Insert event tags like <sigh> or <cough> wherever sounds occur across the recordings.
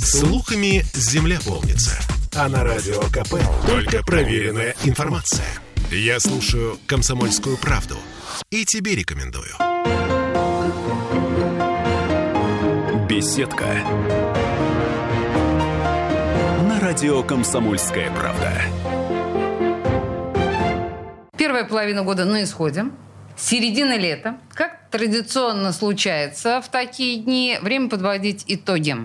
Слухами земля полнится. А на радио КП только проверенная информация. Я слушаю «Комсомольскую правду» и тебе рекомендую. Беседка. На радио «Комсомольская правда». Первая половина года на исходе. Середина лета. Как традиционно случается в такие дни, время подводить итоги.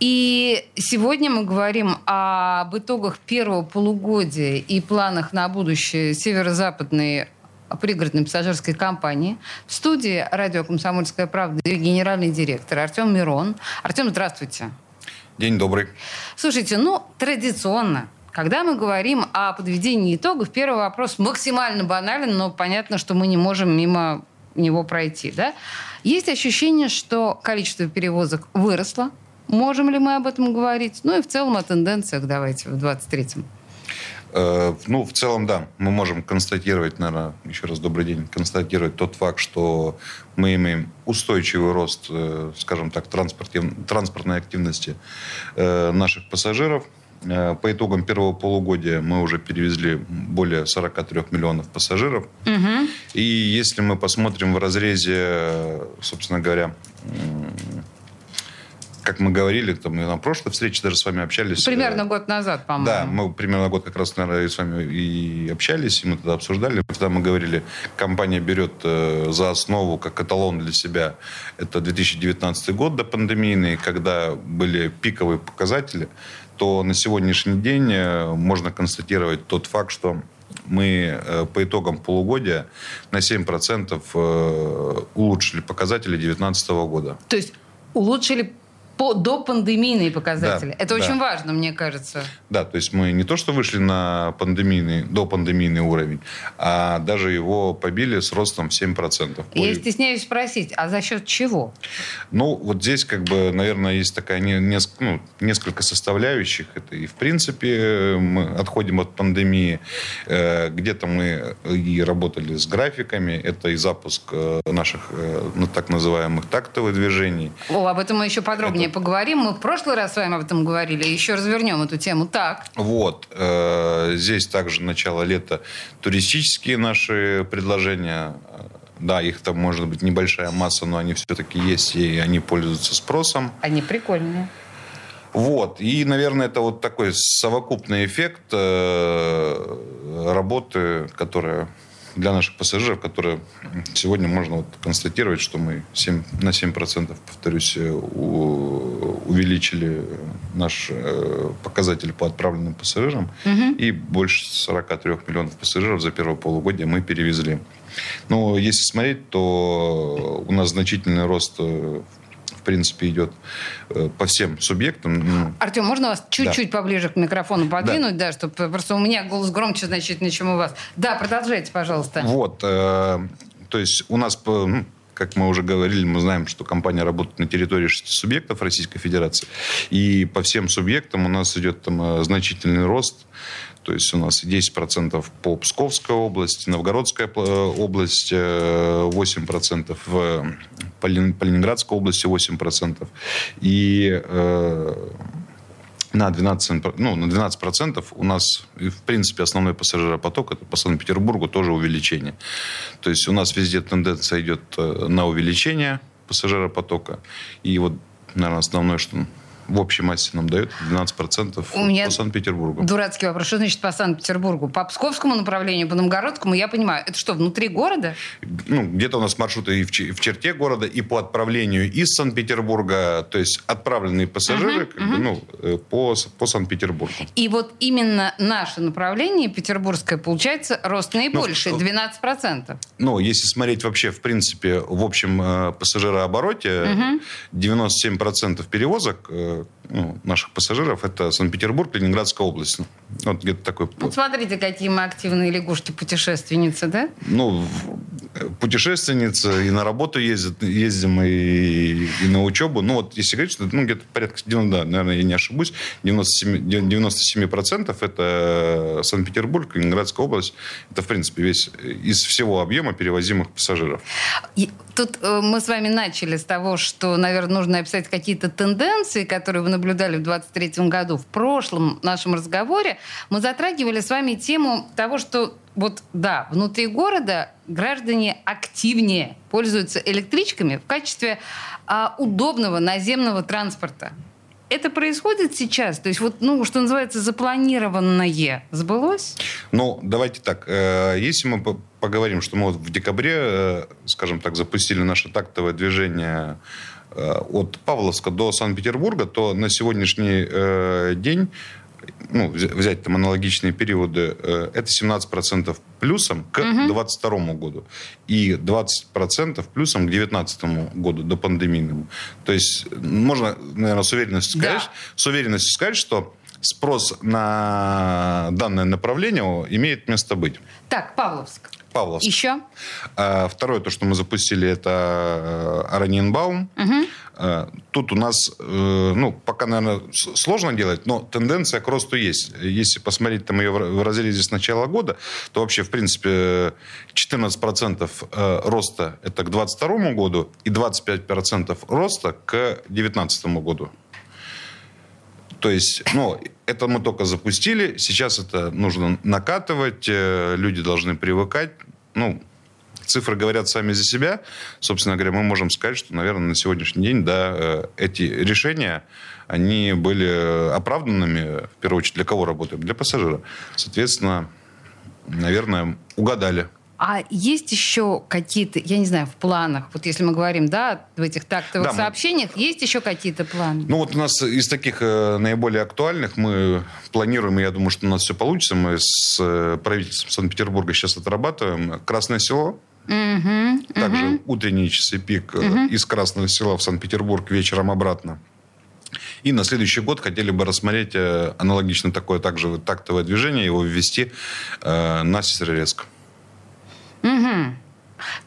И сегодня мы говорим об итогах первого полугодия и планах на будущее северо-западной пригородной пассажирской компании. В студии радио «Комсомольская правда» генеральный директор Артем Мирон. Артем, здравствуйте. День добрый. Слушайте, ну, традиционно когда мы говорим о подведении итогов, первый вопрос максимально банален, но понятно, что мы не можем мимо него пройти. Да? Есть ощущение, что количество перевозок выросло. Можем ли мы об этом говорить? Ну и в целом о тенденциях давайте в 23-м. Э, ну, в целом, да, мы можем констатировать, наверное, еще раз добрый день, констатировать тот факт, что мы имеем устойчивый рост, э, скажем так, транспортной активности э, наших пассажиров – по итогам первого полугодия мы уже перевезли более 43 миллионов пассажиров. Угу. И если мы посмотрим в разрезе, собственно говоря, как мы говорили, там, на прошлой встрече даже с вами общались. Примерно год назад, по-моему. Да, мы примерно год как раз, наверное, с вами и общались, и мы тогда обсуждали. Тогда мы говорили, компания берет э, за основу, как эталон для себя, это 2019 год до пандемийный, когда были пиковые показатели то на сегодняшний день э, можно констатировать тот факт, что мы э, по итогам полугодия на 7% э, улучшили показатели 2019 года. То есть улучшили по, до пандемийные показатели. Да, Это да. очень важно, мне кажется. Да, то есть мы не то, что вышли на пандемийный, до пандемийный уровень, а даже его побили с ростом в 7%. Я стесняюсь спросить, а за счет чего? Ну, вот здесь, как бы, наверное, есть такая не, не, ну, несколько составляющих. Это и, в принципе, мы отходим от пандемии. Э, где-то мы и работали с графиками. Это и запуск э, наших ну, так называемых тактовых движений. О, об этом мы еще подробнее поговорим. Мы в прошлый раз с вами об этом говорили. Еще развернем эту тему. Так. Вот. Э, здесь также начало лета туристические наши предложения. Да, их там может быть небольшая масса, но они все-таки есть, и они пользуются спросом. Они прикольные. Вот. И, наверное, это вот такой совокупный эффект э, работы, которая для наших пассажиров, которые сегодня можно вот констатировать, что мы 7, на 7%, повторюсь, э, увеличили наш э, показатель по отправленным пассажирам, угу. и больше 43 миллионов пассажиров за первое полугодие мы перевезли. Но если смотреть, то у нас значительный рост в э, в принципе, идет э, по всем субъектам. Ну, Артем, можно вас чуть-чуть да. поближе к микрофону подвинуть, да. да, чтобы просто у меня голос громче значительно, чем у вас. Да, продолжайте, пожалуйста. Вот, э, то есть у нас ну, как мы уже говорили, мы знаем, что компания работает на территории шести субъектов Российской Федерации. И по всем субъектам у нас идет там э, значительный рост. То есть у нас 10% по Псковской области, Новгородская область 8%, в по Ленинградской области 8%. И э, на 12, ну, на 12% у нас, в принципе, основной пассажиропоток, это по Санкт-Петербургу, тоже увеличение. То есть у нас везде тенденция идет э, на увеличение пассажиропотока. И вот, наверное, основное, что в общей массе нам дает 12% У меня по Санкт-Петербургу. Дурацкий вопрос. Что значит по Санкт-Петербургу? По Псковскому направлению, по Новгородскому, я понимаю. Это что, внутри города? Ну, где-то у нас маршруты и в, черте города, и по отправлению из Санкт-Петербурга, то есть отправленные пассажиры uh-huh, uh-huh. Ну, э, по, по Санкт-Петербургу. И вот именно наше направление, петербургское, получается рост наибольший, ну, 12%. Ну, если смотреть вообще, в принципе, в общем э, пассажирообороте, uh-huh. 97% перевозок э, ну, наших пассажиров это Санкт-Петербург, Ленинградская область. Вот где-то такой... Вот смотрите, какие мы активные лягушки-путешественницы, да? Ну, путешественница, и на работу ездит, ездим, и, и на учебу. Ну, вот если говорить, что ну, где-то порядка, да, наверное, я не ошибусь, 97%, 97% это Санкт-Петербург, Ленинградская область. Это, в принципе, весь из всего объема перевозимых пассажиров. И тут э, мы с вами начали с того, что, наверное, нужно описать какие-то тенденции, которые вы наблюдали в 2023 году. В прошлом нашем разговоре мы затрагивали с вами тему того, что вот да, внутри города граждане активнее пользуются электричками в качестве а, удобного наземного транспорта. Это происходит сейчас? То есть вот, ну, что называется, запланированное сбылось? Ну, давайте так. Э, если мы поговорим, что мы вот в декабре, э, скажем так, запустили наше тактовое движение от Павловска до Санкт-Петербурга, то на сегодняшний день ну, взять там аналогичные периоды, э, это 17% плюсом к 2022 угу. году и 20% плюсом к 2019 году, до пандемийному. То есть можно, наверное, с уверенностью сказать, да. с уверенностью сказать, что спрос на данное направление имеет место быть. Так, Павловск. Павловск. Еще? А, второе, то, что мы запустили, это э, Араньенбаум. Угу. Тут у нас, э, ну, пока, наверное, сложно делать, но тенденция к росту есть. Если посмотреть там ее в разрезе с начала года, то вообще, в принципе, 14% роста это к 2022 году и 25% роста к 2019 году. То есть, <clears throat> ну, это мы только запустили, сейчас это нужно накатывать, э, люди должны привыкать. Ну, цифры говорят сами за себя. Собственно говоря, мы можем сказать, что, наверное, на сегодняшний день, да, э, эти решения, они были оправданными, в первую очередь, для кого работают? Для пассажира. Соответственно, наверное, угадали. А есть еще какие-то, я не знаю, в планах, вот если мы говорим, да, в этих тактовых да, сообщениях, мы... есть еще какие-то планы? Ну вот у нас из таких э, наиболее актуальных мы планируем, и я думаю, что у нас все получится, мы с э, правительством Санкт-Петербурга сейчас отрабатываем. Красное село, Угу, Также угу. утренние часы пик угу. из Красного села в Санкт-Петербург вечером обратно. И на следующий год хотели бы рассмотреть аналогично такое также тактовое движение, его ввести э, на Сестрорецк. Угу.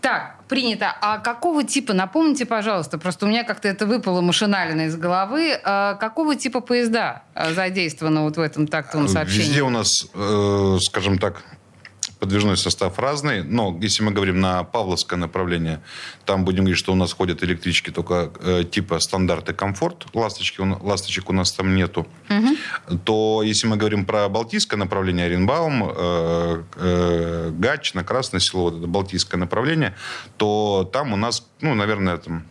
Так, принято. А какого типа, напомните, пожалуйста, просто у меня как-то это выпало машинально из головы, а какого типа поезда а, задействованы вот в этом тактовом сообщении? Везде у нас, э, скажем так, подвижной состав разный, но если мы говорим на Павловское направление, там будем говорить, что у нас ходят электрички только э, типа стандарт и комфорт, ласточки, ласточек у нас там нету, угу. то если мы говорим про Балтийское направление, Оренбаум, э, э, Гач, на Красное село, вот это Балтийское направление, то там у нас, ну, наверное, там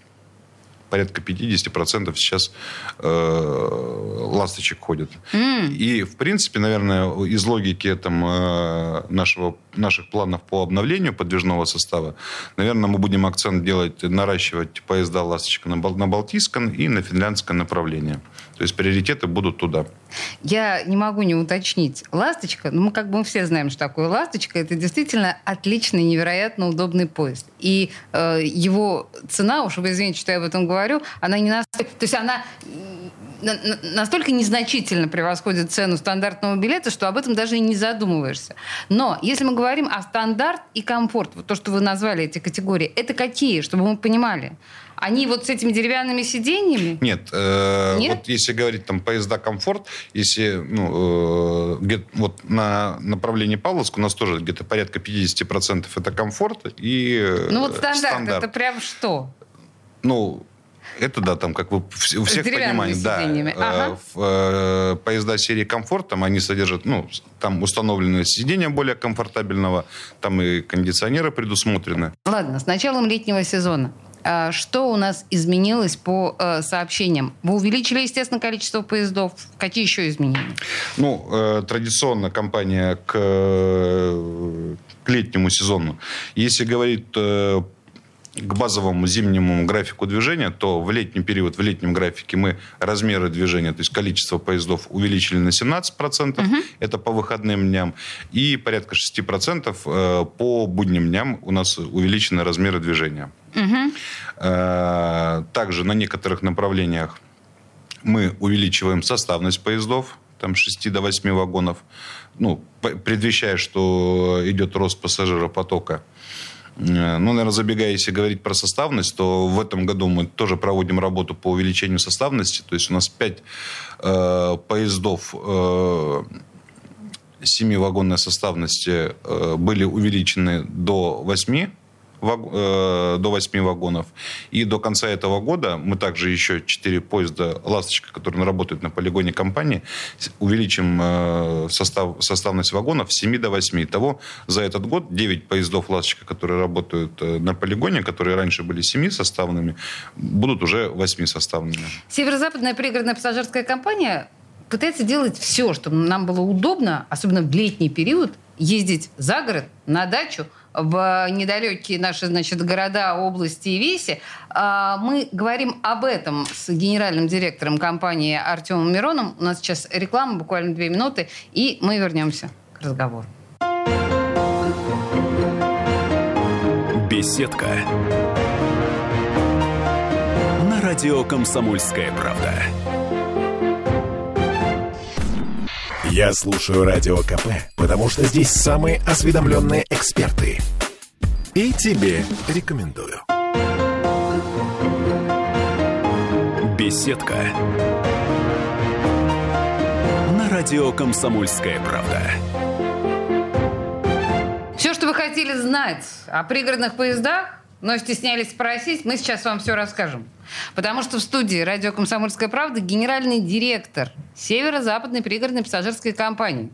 порядка 50% сейчас э, ласточек ходят. Mm. И, в принципе, наверное, из логики там, э, нашего, наших планов по обновлению подвижного состава, наверное, мы будем акцент делать, наращивать поезда ласточек на, на Балтийском и на финляндское направление. То есть приоритеты будут туда. Я не могу не уточнить. Ласточка, ну мы как бы все знаем, что такое ласточка. Это действительно отличный, невероятно удобный поезд. И э, его цена, уж вы извините, что я об этом говорю, она не настолько... То есть она настолько незначительно превосходит цену стандартного билета, что об этом даже и не задумываешься. Но если мы говорим о стандарт и комфорт, вот то, что вы назвали эти категории, это какие, чтобы мы понимали? Они вот с этими деревянными сиденьями? Нет. Э, Нет? Вот если говорить там поезда комфорт, если ну, э, где вот на направлении Павловск у нас тоже где-то порядка 50% это комфорт и Ну вот стандарт, стандарт. это прям что? Ну, это да, там, как вы у всех понимаете, да. Э, ага. Э, поезда серии комфорт, там они содержат, ну, там установлены сиденья более комфортабельного, там и кондиционеры предусмотрены. Ладно, с началом летнего сезона а что у нас изменилось по э, сообщениям? Вы увеличили, естественно, количество поездов. Какие еще изменения? Ну, э, традиционно компания к, к летнему сезону. Если говорить э, к базовому зимнему графику движения, то в летний период, в летнем графике мы размеры движения, то есть количество поездов увеличили на 17%, угу. это по выходным дням, и порядка 6% э, по будним дням у нас увеличены размеры движения. Угу. Также на некоторых направлениях мы увеличиваем составность поездов, там 6 до 8 вагонов, ну, предвещая, что идет рост пассажиропотока. Ну, наверное, забегая, если говорить про составность, то в этом году мы тоже проводим работу по увеличению составности. То есть у нас 5 э, поездов э, вагонной составности э, были увеличены до 8 Э, до 8 вагонов. И до конца этого года мы также еще 4 поезда «Ласточка», которые работают на полигоне компании, увеличим э, состав, составность вагонов с 7 до 8. Итого за этот год 9 поездов «Ласточка», которые работают э, на полигоне, которые раньше были 7 составными, будут уже 8 составными. Северо-западная пригородная пассажирская компания пытается делать все, чтобы нам было удобно, особенно в летний период, ездить за город, на дачу – в недалекие наши значит, города, области и веси. А, мы говорим об этом с генеральным директором компании Артемом Мироном. У нас сейчас реклама, буквально две минуты, и мы вернемся к разговору. Беседка. На радио «Комсомольская правда». Я слушаю Радио КП, потому что здесь самые осведомленные эксперты. И тебе рекомендую. Беседка. На радио «Комсомольская правда». Все, что вы хотели знать о пригородных поездах, но стеснялись спросить, мы сейчас вам все расскажем. Потому что в студии радио «Комсомольская правда» генеральный директор Северо-Западной пригородной пассажирской компании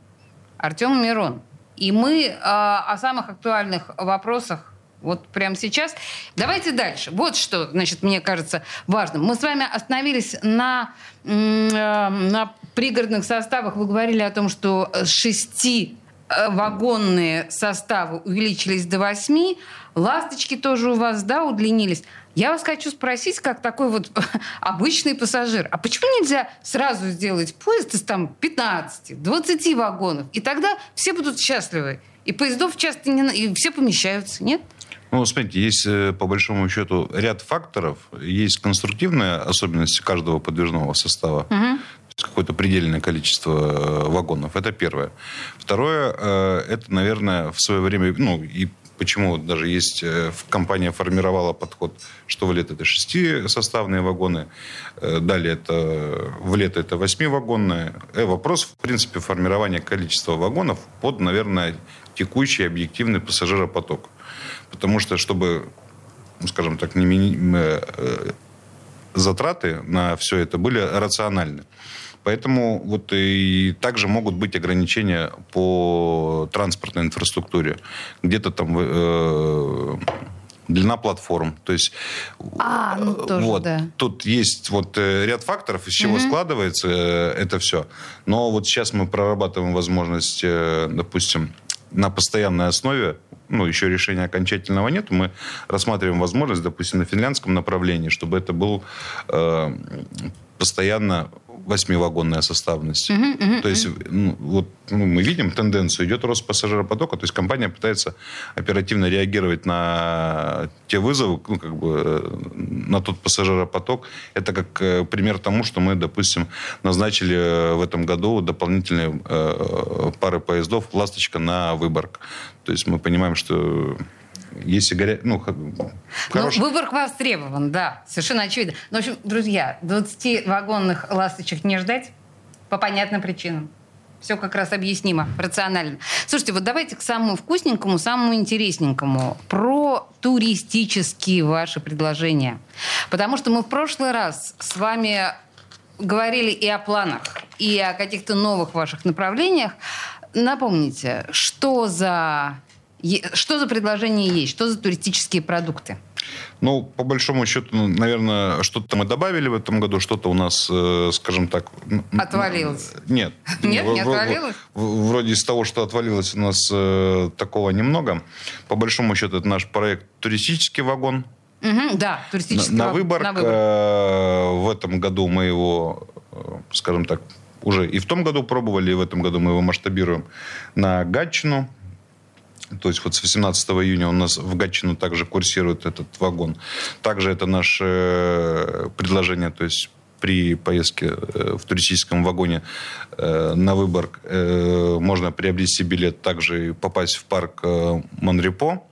Артем Мирон. И мы э, о самых актуальных вопросах вот прямо сейчас. Давайте дальше. Вот что, значит, мне кажется важным. Мы с вами остановились на, э, на пригородных составах. Вы говорили о том, что шести э, вагонные составы увеличились до восьми. Ласточки тоже у вас, да, удлинились. Я вас хочу спросить, как такой вот <laughs> обычный пассажир, а почему нельзя сразу сделать поезд из там 15, 20 вагонов, и тогда все будут счастливы, и поездов часто не... и все помещаются, нет? Ну, смотрите, есть э, по большому счету ряд факторов. Есть конструктивная особенность каждого подвижного состава. Угу какое-то предельное количество э, вагонов. Это первое. Второе, э, это, наверное, в свое время, ну, и почему даже есть, э, компания формировала подход, что в лето это шестисоставные вагоны, э, далее это в лето это восьмивагонные. Э, вопрос, в принципе, формирования количества вагонов под, наверное, текущий объективный пассажиропоток. Потому что, чтобы, ну, скажем так, не мини... затраты на все это были рациональны. Поэтому вот и также могут быть ограничения по транспортной инфраструктуре. Где-то там э, длина платформ. То есть а, ну, тоже, вот, да. тут есть вот э, ряд факторов, из чего угу. складывается э, это все. Но вот сейчас мы прорабатываем возможность, допустим, на постоянной основе ну, еще решения окончательного нет, мы рассматриваем возможность, допустим, на финляндском направлении, чтобы это был э, постоянно восьмивагонная составность. Uh-huh, uh-huh, то есть ну, вот, ну, мы видим тенденцию, идет рост пассажиропотока, то есть компания пытается оперативно реагировать на те вызовы, ну, как бы, э, на тот пассажиропоток. Это как э, пример тому, что мы, допустим, назначили э, в этом году дополнительные э, пары поездов «Ласточка» на Выборг. То есть мы понимаем, что если горя... ну, хорош... ну, Выборг востребован, да, совершенно очевидно. Но, в общем, друзья, 20 вагонных ласточек не ждать по понятным причинам. Все как раз объяснимо, рационально. Слушайте, вот давайте к самому вкусненькому, самому интересненькому. Про туристические ваши предложения. Потому что мы в прошлый раз с вами говорили и о планах, и о каких-то новых ваших направлениях. Напомните, что за что за предложение есть? Что за туристические продукты? Ну, по большому счету, ну, наверное, что-то мы добавили в этом году, что-то у нас, э, скажем так... Отвалилось? Нет. <laughs> Нет, не отвалилось? Вроде из того, что отвалилось, у нас э, такого немного. По большому счету, это наш проект «Туристический вагон». Угу, да, туристический на, на выбор. На выбор. Э, в этом году мы его, скажем так, уже и в том году пробовали, и в этом году мы его масштабируем на Гатчину. То есть вот с 18 июня у нас в Гатчину также курсирует этот вагон. Также это наше э, предложение, то есть при поездке э, в туристическом вагоне э, на выбор можно приобрести билет, также попасть в парк Монрепо.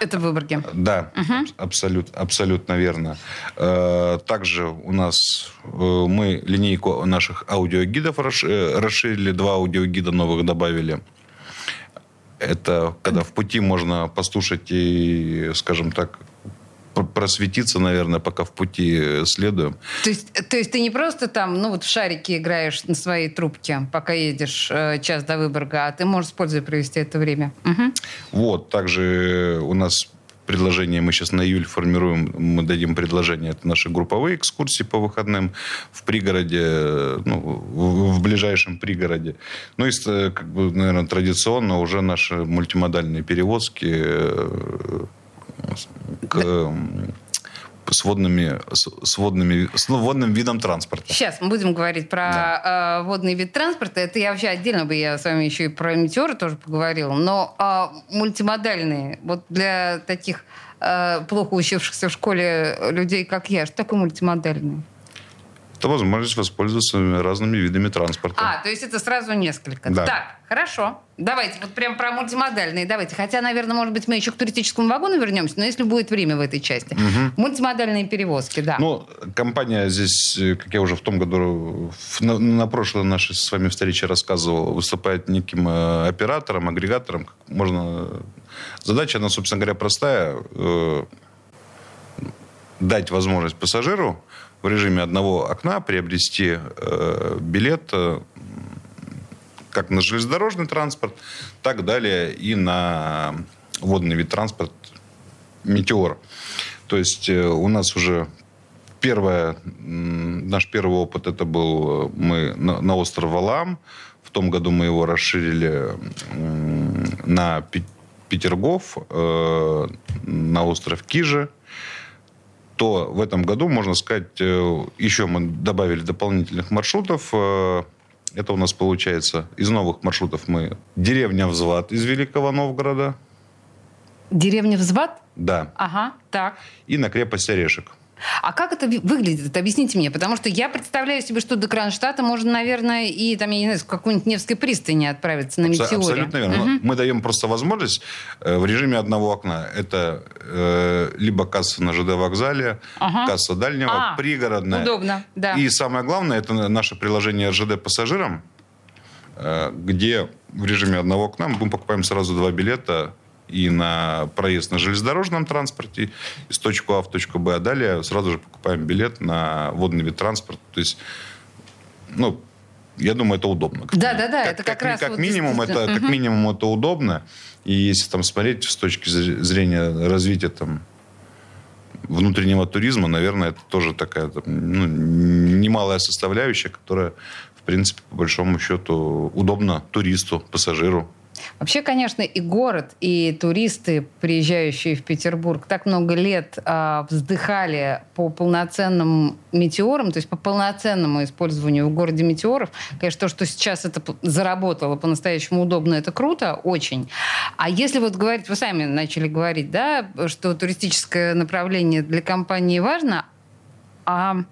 Это в Выборге. Да, Мгм. абсолют, абсолютно верно. Также у нас мы линейку наших аудиогидов расш- расширили, два аудиогида новых добавили. Это когда в пути можно послушать и, скажем так, пр- просветиться, наверное, пока в пути следуем. То есть, то есть ты не просто там, ну вот в шарики играешь на своей трубке, пока едешь э, час до Выборга, а ты можешь с пользой провести это время. Мгм. Вот, также у нас предложение, мы сейчас на июль формируем, мы дадим предложение, это наши групповые экскурсии по выходным в пригороде, ну, в, в ближайшем пригороде. Ну и, с- как бы, наверное, традиционно уже наши мультимодальные перевозки э, к, с водными, с, с водными, с ну, водным видом транспорта. Сейчас мы будем говорить про э, водный вид транспорта. Это я вообще отдельно бы я с вами еще и про метеоры тоже поговорила. Но а, мультимодальные, вот для таких э, плохо учившихся в школе людей, как я, что такое мультимодальные? Это возможность воспользоваться разными видами транспорта. А, то есть это сразу несколько. Да. Так, хорошо. Давайте вот прям про мультимодальные. Давайте. Хотя, наверное, может быть, мы еще к туристическому вагону вернемся, но если будет время в этой части. Мультимодальные перевозки, да. Ну, компания здесь, э, как я уже в том году, на, на прошлой нашей с вами встрече рассказывал, выступает неким э, оператором, агрегатором. Можно... Задача, она, собственно говоря, простая. э, дать возможность пассажиру в режиме одного окна приобрести э, билет э, как на железнодорожный транспорт, так далее и на водный вид транспорта «Метеор». То есть э, у нас уже первое, наш первый опыт это был э, мы на, на остров Валам. В том году мы его расширили на Петергоф, э, на остров Кижи. То в этом году, можно сказать, э, еще мы добавили дополнительных маршрутов. Э, Это у нас получается из новых маршрутов мы деревня Взват из Великого Новгорода, Деревня Взват? да, Ага, так. и на крепость Орешек. А как это выглядит? Это Объясните мне. Потому что я представляю себе, что до Кронштадта можно, наверное, и там, я не знаю, с какой-нибудь Невской пристани отправиться на метеоре. Абсолютно верно. Мгм. Мы даем просто возможность э, в режиме одного окна. Это э, либо касса на ЖД вокзале, Ага. касса дальнего, А, пригородная. удобно, да. И самое главное, это наше приложение РЖД пассажирам, э, где в режиме одного окна мы покупаем сразу два билета и на проезд на железнодорожном транспорте из точки А в точку Б, а далее сразу же покупаем билет на водный вид транспорта. То есть, ну, я думаю, это удобно. Да, да, да, это как раз Как вот минимум, это, как минимум это удобно. И если там смотреть с точки зр- зрения развития там, внутреннего туризма, наверное, это тоже такая там, ну, немалая составляющая, которая, в принципе, по большому счету, удобна туристу, пассажиру. Вообще, конечно, и город, и туристы, приезжающие в Петербург, так много лет а, вздыхали по полноценным метеорам, то есть по полноценному использованию в городе метеоров. Конечно, то, что сейчас это заработало по-настоящему удобно, это круто, очень. А если вот говорить, вы сами начали говорить, да, что туристическое направление для компании важно, а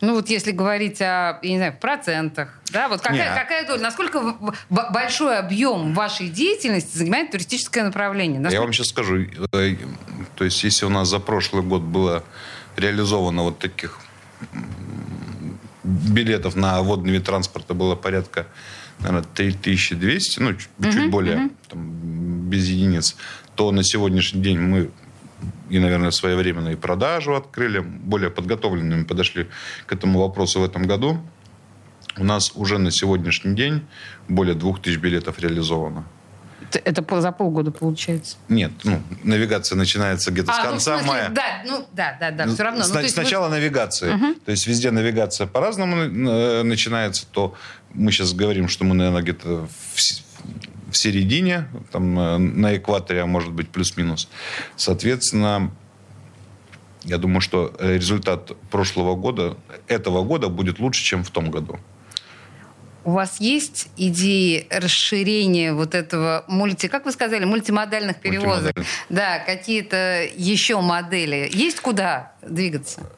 ну вот если говорить о, я не знаю, процентах, да, вот какая, какая доля, насколько большой объем вашей деятельности занимает туристическое направление? Я Насколько- вам сейчас скажу, э, то есть если у нас за прошлый год было реализовано вот таких билетов на водный вид транспорта было порядка, наверное, 3200, ну, чуть, чуть более, там, без единиц, то на сегодняшний день мы и, наверное, своевременно и продажу открыли, более подготовленными подошли к этому вопросу в этом году. У нас уже на сегодняшний день более 2000 билетов реализовано. Это за полгода получается. Нет, ну, навигация начинается где-то с А, ну, в конца смысле, мая. Да, ну, да, да, да, Ну, все равно. Ну, сна- то есть вы- сначала навигация. То есть везде навигация по-разному э, начинается. То мы сейчас говорим, что мы, наверное, где-то в, с- в середине, там, э, на экваторе, а может быть плюс-минус. Соответственно, я думаю, что результат прошлого года, этого года будет лучше, чем в том году. У вас есть идеи расширения вот этого мульти... Как вы сказали, мультимодальных перевозок? Мультимодальных. Да, какие-то еще модели. Есть куда двигаться?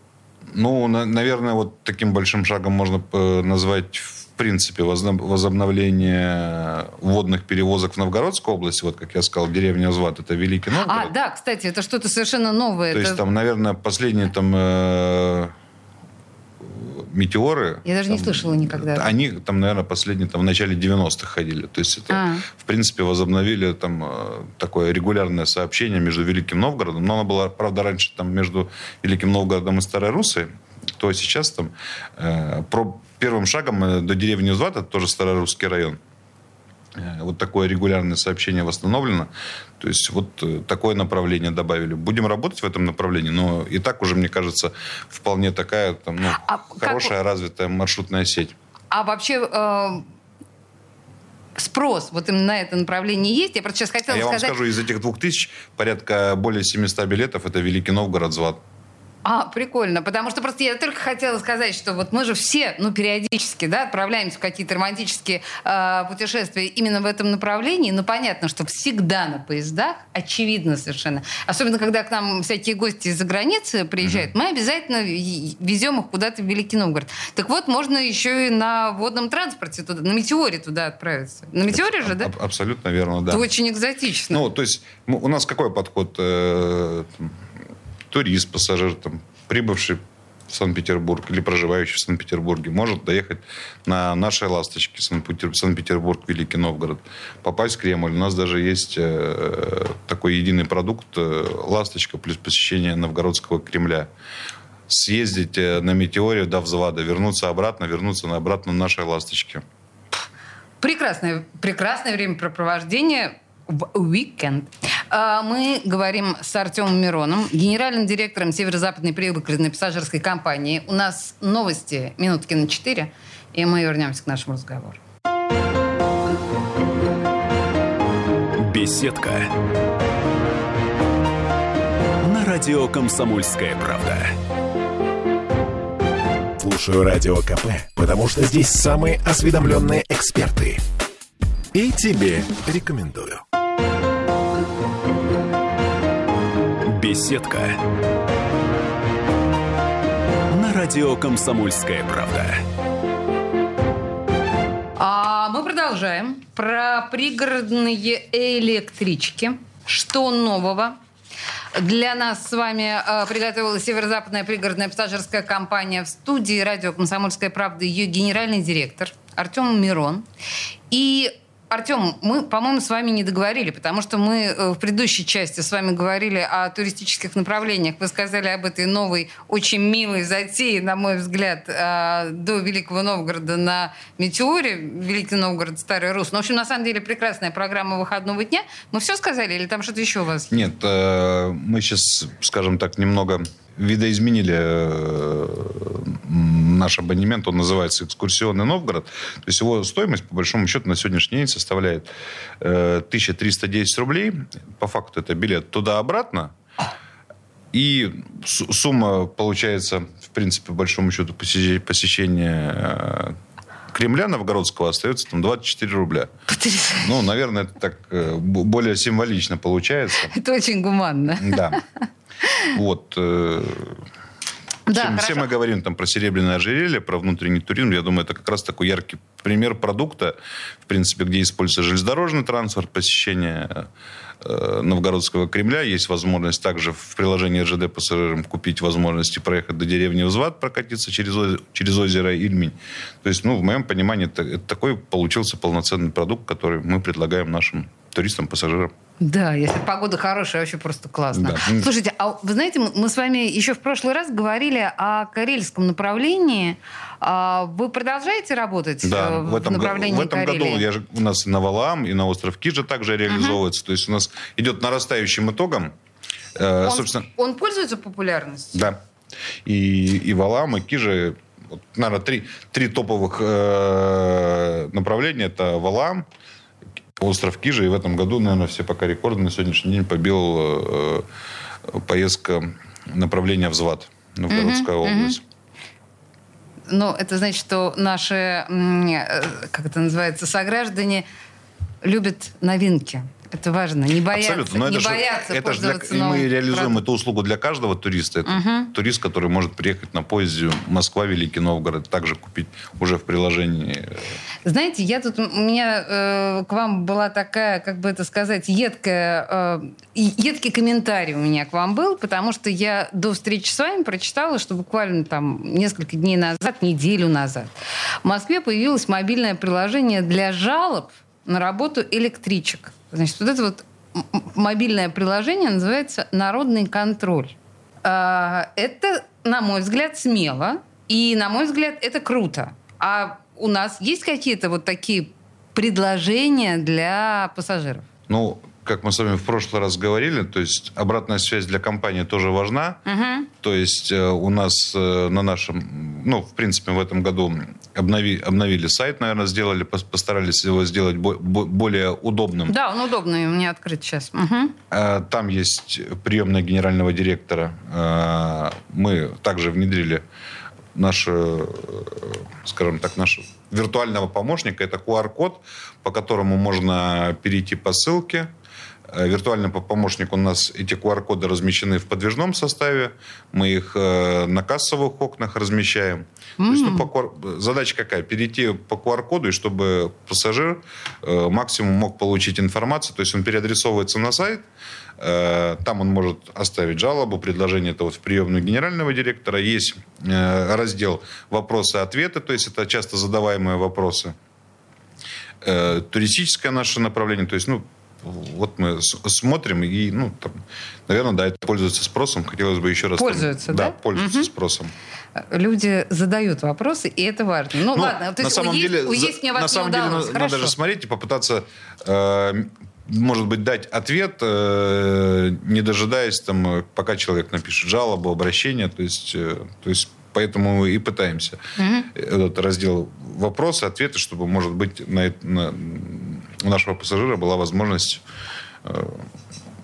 Ну, на- наверное, вот таким большим шагом можно э, назвать принципе, возобновление водных перевозок в Новгородской области, вот как я сказал, деревня Зват, это Великий Новгород. А, да, кстати, это что-то совершенно новое. То это... есть там, наверное, последние там э, метеоры. Я даже там, не слышала никогда. Они там, наверное, последние там в начале 90-х ходили. То есть это, а. в принципе, возобновили там э, такое регулярное сообщение между Великим Новгородом. Но оно было, правда, раньше там между Великим Новгородом и Старой Руссой. То сейчас там э, про первым шагом э, до деревни Узват, это тоже Старорусский район, э, вот такое регулярное сообщение восстановлено. То есть вот э, такое направление добавили. Будем работать в этом направлении, но и так уже, мне кажется, вполне такая там, ну, а хорошая, как... развитая маршрутная сеть. А вообще э, спрос вот именно на это направление есть? Я просто сейчас хотела а я сказать... Я вам скажу, из этих двух тысяч порядка более 700 билетов это Великий Новгород, Зват. А, прикольно. Потому что просто я только хотела сказать, что вот мы же все, ну, периодически, да, отправляемся в какие-то романтические э, путешествия именно в этом направлении. Но понятно, что всегда на поездах, очевидно совершенно. Особенно, когда к нам всякие гости из-за границы приезжают, mm-hmm. мы обязательно везем их куда-то в Великий Новгород. Так вот, можно еще и на водном транспорте туда, на метеоре туда отправиться. На метеоре же, да? Абсолютно верно, да. Это очень экзотично. Ну, то есть у нас какой подход? Э, турист, пассажир, там, прибывший в Санкт-Петербург или проживающий в Санкт-Петербурге может доехать на нашей «Ласточке» Санкт-Петербург, Великий Новгород, попасть в Кремль. У нас даже есть э, такой единый продукт э, «Ласточка» плюс посещение Новгородского Кремля. Съездить э, на «Метеоре» до взвода, вернуться обратно, вернуться на обратно на нашей «Ласточке». Прекрасное, прекрасное времяпрепровождение в уикенд. А, мы говорим с Артемом Мироном, генеральным директором Северо-Западной пригородной пассажирской компании. У нас новости минутки на 4, и мы вернемся к нашему разговору. Беседка. На радио «Комсомольская правда». Слушаю радио КП, потому что здесь самые осведомленные эксперты. И тебе рекомендую. Беседка. На радио «Комсомольская правда». А мы продолжаем. Про пригородные электрички. Что нового? Для нас с вами э, приготовила Северо-Западная пригородная пассажирская компания в студии радио «Комсомольская правда» ее генеральный директор Артем Мирон. И Артем, мы, по-моему, с вами не договорили, потому что мы э, в предыдущей части с вами говорили о туристических направлениях. Вы сказали об этой новой, очень милой затее, на мой взгляд, э, до Великого Новгорода на Метеоре, Великий Новгород, Старый Рус. Ну, в общем, на самом деле, прекрасная программа выходного дня. Мы все сказали или там что-то еще у вас? Нет, э, мы сейчас, скажем так, немного видоизменили наш абонемент, он называется «Экскурсионный Новгород». То есть его стоимость, по большому счету, на сегодняшний день составляет 1310 э, рублей. По факту это билет туда-обратно. И сумма получается, в принципе, по большому счету, посещения э, Кремля Новгородского остается там 24 рубля. Потрясающе. Ну, наверное, это так э, более символично получается. <laughs> Это очень гуманно. Да. <laughs> Вот. Да, все, все мы говорим там про серебряное ожерелье, про внутренний туризм. Я думаю, это как раз такой яркий пример продукта, в принципе, где используется железнодорожный транспорт, посещение э, Новгородского Кремля. Есть возможность также в приложении РЖД пассажирам купить возможности проехать до деревни Взват, прокатиться через, через озеро Ильмень. То есть, ну, в моем понимании, это, это такой получился полноценный продукт, который мы предлагаем нашим туристам, пассажирам. Да, если погода хорошая, вообще просто классно. Да. Слушайте, а вы знаете, мы с вами еще в прошлый раз говорили о карельском направлении. А вы продолжаете работать да, э, в, в этом, направлении В этом Карелии? году я же, у нас и на Валаам, и на остров Кижа также реализовывается. Uh-huh. То есть у нас идет нарастающим итогом. Э, он, собственно, он пользуется популярностью? Да. И, и Валаам, и Кижа наверное, три, три топовых э, направления. Это Валаам, остров Кижа. И в этом году, наверное, все пока рекорды на сегодняшний день побил э, поездка направления в Зват, Новгородская mm-hmm. область. Ну, это значит, что наши, э, как это называется, сограждане любят новинки. Это важно. Не бояться, Абсолютно. Но не это же, бояться это же для, и мы новым реализуем продуктом. эту услугу для каждого туриста. Это турист, который может приехать на поезде Москва, Великий Новгород, также купить уже в приложении. Знаете, я тут, у меня э, к вам была такая, как бы это сказать, едкая, э, едкий комментарий у меня к вам был, потому что я до встречи с вами прочитала, что буквально там несколько дней назад, неделю назад, в Москве появилось мобильное приложение для жалоб на работу электричек. Значит, вот это вот мобильное приложение называется «Народный контроль». А, Это, на мой взгляд, смело. И, на мой взгляд, это круто. А у нас есть какие-то вот такие предложения для пассажиров? Ну, как мы с вами в прошлый раз говорили, то есть обратная связь для компании тоже важна. То есть э, у нас э, на нашем, ну, в принципе, в этом году обнови- обновили сайт, наверное, сделали, пос- постарались его сделать бо- бо- более удобным. Да, он удобный, у меня открыт сейчас. Э, Там есть приемная генерального директора. Э, Мы также внедрили нашего, скажем так, нашего виртуального помощника. Это QR-код, по которому можно перейти по ссылке. Э, Виртуальный по- помощник у нас, эти QR-коды размещены в подвижном составе. Мы их э, на кассовых окнах размещаем. То есть, ну, по QR задача какая? Перейти по QR-коду, и чтобы пассажир э, максимум мог получить информацию. То есть он переадресовывается на сайт, Э, Там он может оставить жалобу, предложение это вот в приемную генерального директора. Есть э, раздел «Вопросы-ответы», то есть это часто задаваемые вопросы. Э, Туристическое наше направление, то есть, ну, вот мы смотрим и, ну, там, наверное, да, это пользуется спросом. Хотелось бы еще раз... там- Пользуется, да? пользуется спросом. Люди задают вопросы, и это важно. Ну, Ну, ладно, то на есть самом есть, деле, есть мне вас на самом деле удалось. на- надо Хорошо. же смотреть и попытаться, э, может быть, дать ответ, э, не дожидаясь, там, э, пока человек напишет жалобу, обращение. То есть, э, то есть поэтому и пытаемся этот раздел вопросы, ответы, чтобы, может быть, на, на- у нашего пассажира была возможность э,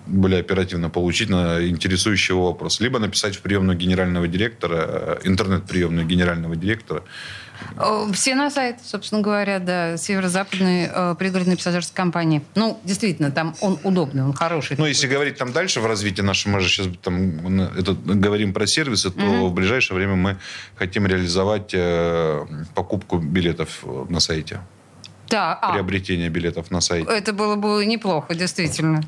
более оперативно получить на интересующий его вопрос. Либо написать в приемную генерального директора, э, интернет-приемную генерального директора, Все на сайт, собственно говоря, да, северо-западной э, пригородной пассажирской компании. Ну, действительно, там он удобный, он хороший. Ну, если говорить там дальше в развитии нашем, мы же сейчас там это, говорим про сервисы, то в ближайшее время мы хотим реализовать э, покупку билетов э, на сайте, Да, а, приобретение билетов на сайте. это было бы неплохо, действительно.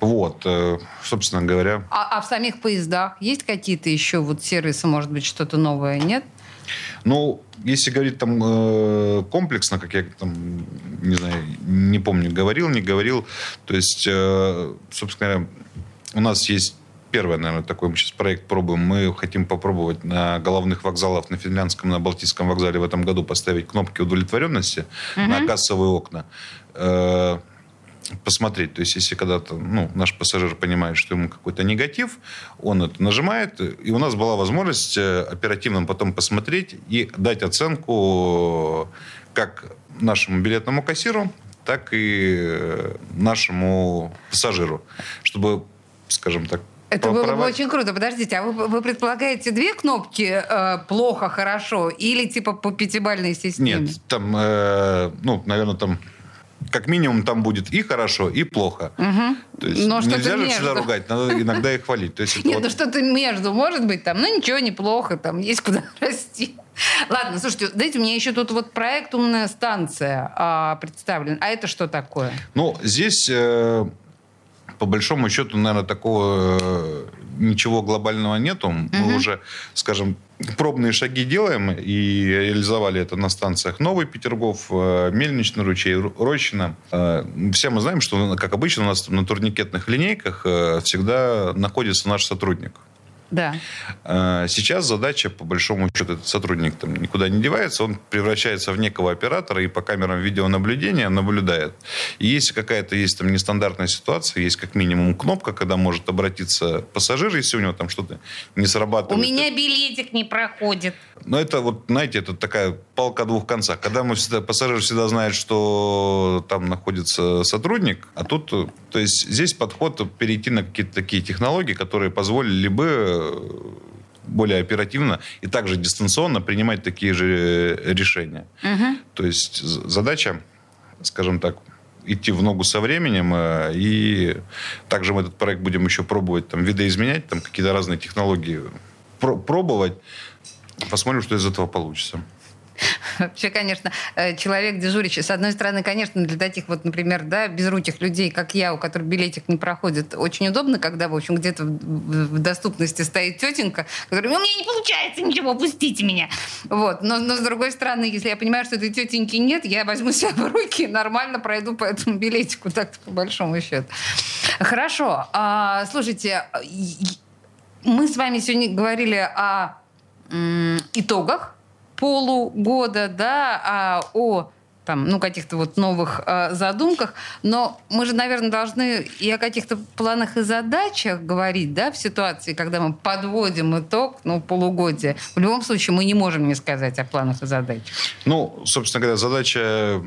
Вот, э, собственно говоря. А, а в самих поездах есть какие-то еще вот сервисы, может быть, что-то новое, нет? Ну, если говорить там э, комплексно, как я там, не знаю, не помню, говорил, не говорил, то есть, э, собственно говоря, у нас есть первый, наверное, такой мы сейчас проект пробуем. Мы хотим попробовать на головных вокзалах на Финляндском, на Балтийском вокзале в этом году поставить кнопки удовлетворенности на кассовые окна. Э, посмотреть. То есть, если когда-то ну, наш пассажир понимает, что ему какой-то негатив, он это нажимает, и у нас была возможность э, оперативно потом посмотреть и дать оценку как нашему билетному кассиру, так и э, нашему пассажиру, чтобы, скажем так, Это было бы очень круто. Подождите, а вы, вы предполагаете две кнопки э, плохо, хорошо или типа по пятибалльной системе? Нет, там, э, ну, наверное, там как минимум там будет и хорошо, и плохо. То есть Но нельзя же между. всегда ругать, надо иногда и хвалить. То есть Нет, вот- ну что-то между может быть там. Ну ничего, неплохо, там есть куда <laughs> расти. Ладно, слушайте, знаете, у меня еще тут вот проект «Умная станция» а, представлен. А это что такое? Ну, здесь, э, по большому счету, наверное, такого э, ничего глобального нету. Мы уже, скажем, пробные шаги делаем и реализовали это на станциях Новый Петергоф, э, Мельничный ручей, Ру- Рощина. Э, Все мы знаем, что, как обычно, у нас на турникетных линейках всегда находится наш сотрудник. Да. Э, Сейчас задача, по большому счету, этот сотрудник там никуда не девается, он превращается в некого оператора и по камерам видеонаблюдения наблюдает. И если какая-то есть там нестандартная ситуация, есть как минимум кнопка, когда может обратиться пассажир, если у него там что-то не У срабатывает. меня билетик не проходит. Но это вот, знаете, это такая палка о двух концах. Когда мы всегда, пассажир всегда знает, что там находится сотрудник, а тут, то есть здесь подход перейти на какие-то такие технологии, которые позволили бы э, более оперативно и также дистанционно принимать такие же э, решения. То есть задача, скажем так, идти в ногу со временем. Э, и также мы этот проект будем еще пробовать там, видоизменять, там какие-то разные технологии пробовать. Посмотрим, что из этого получится. Вообще, конечно, э, человек дежурящий, с одной стороны, конечно, для таких вот, например, да, безруких людей, как я, у которых билетик не проходит, очень удобно, когда, в общем, где-то в доступности стоит тетенька, которая, у меня не получается ничего, пустите меня. Вот. Но, но с другой стороны, если я понимаю, что этой тетеньки нет, я возьму себя в руки и нормально пройду по этому билетику, так-то по большому счету. Хорошо. А, слушайте, мы с вами сегодня говорили о итогах полугода, да, а о там, ну, каких-то вот новых э, задумках, но мы же, наверное, должны и о каких-то планах и задачах говорить, да, в ситуации, когда мы подводим итог, ну, полугодия. В любом случае, мы не можем не сказать о планах и задачах. Ну, собственно говоря, задача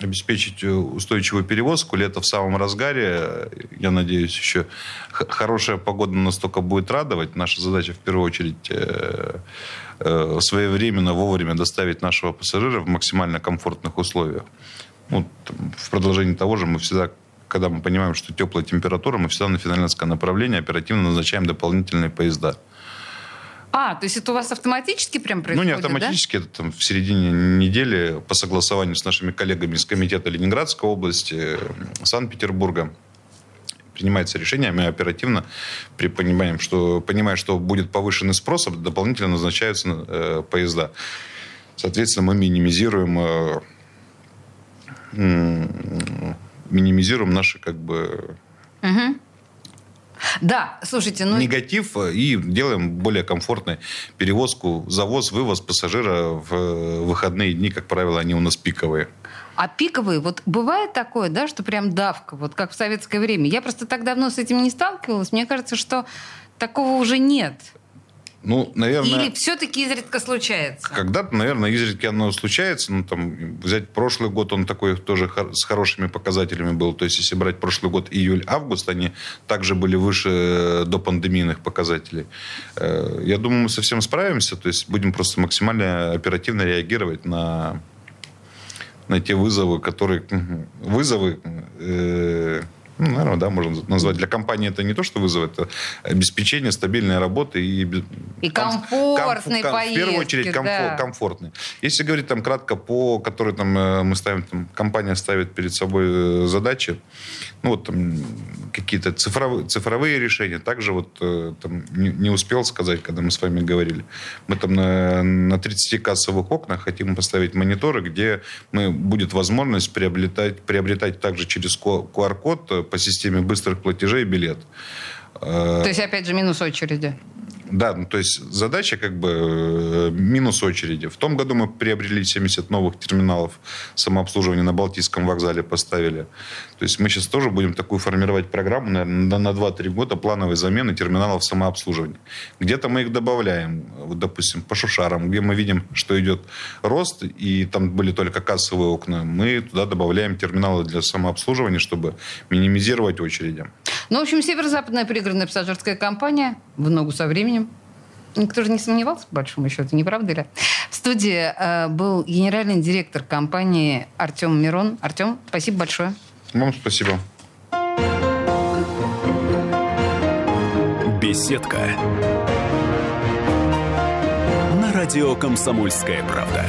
обеспечить устойчивую перевозку. Лето в самом разгаре. Я надеюсь, еще хорошая погода настолько будет радовать. Наша задача в первую очередь э, э, своевременно, вовремя доставить нашего пассажира в максимально комфортных условиях. Ну, в продолжении того же мы всегда когда мы понимаем, что теплая температура, мы всегда на финляндское направление оперативно назначаем дополнительные поезда. А, то есть это у вас автоматически прям происходит, Ну, не автоматически, да? это там в середине недели по согласованию с нашими коллегами из Комитета Ленинградской области, Санкт-Петербурга принимается решение, мы оперативно при понимаем, что, понимая, что будет повышенный спрос, дополнительно назначаются э, поезда. Соответственно, мы минимизируем, э, минимизируем наши как бы угу. Да, слушайте, ну... Негатив э, и делаем более комфортной перевозку, завоз, вывоз пассажира в э, выходные дни, как правило, они у нас пиковые. А пиковые, вот бывает такое, да, что прям давка, вот как в советское время. Я просто так давно с этим не сталкивалась. Мне кажется, что такого уже нет. Ну, наверное... Или все-таки изредка случается? Когда-то, наверное, изредка оно случается. Ну, там, взять прошлый год, он такой тоже с хорошими показателями был. То есть, если брать прошлый год, июль-август, они также были выше э, до пандемийных показателей. Э, я думаю, мы совсем справимся. То есть, будем просто максимально оперативно реагировать на, на те вызовы, которые... Вызовы... Э, ну, наверное, да, можно назвать. Для компании это не то, что вызовет, это обеспечение стабильной работы и... И комфортной комф, поездки, В первую очередь комфор, да. комфортной. Если говорить там кратко по, которые там э, мы ставим, там, компания ставит перед собой э, задачи, ну вот там какие-то цифровые, цифровые решения. Также вот э, там, не, не успел сказать, когда мы с вами говорили. Мы там на, на 30 кассовых окнах хотим поставить мониторы, где мы, будет возможность приобретать, приобретать также через QR-код по системе быстрых платежей билет. То есть, опять же, минус очереди. Да, ну, то есть задача как бы э, минус очереди. В том году мы приобрели 70 новых терминалов самообслуживания на Балтийском вокзале поставили. То есть мы сейчас тоже будем такую формировать программу, наверное, на 2-3 года плановой замены терминалов самообслуживания. Где-то мы их добавляем, вот, допустим, по шушарам, где мы видим, что идет рост, и там были только кассовые окна, мы туда добавляем терминалы для самообслуживания, чтобы минимизировать очереди. Ну, в общем, северо-западная пригородная пассажирская компания в ногу со временем. Никто же не сомневался, по большому счету, не правда ли? В студии э, был генеральный директор компании Артем Мирон. Артем, спасибо большое. Вам спасибо. Беседка. На радио «Комсомольская правда».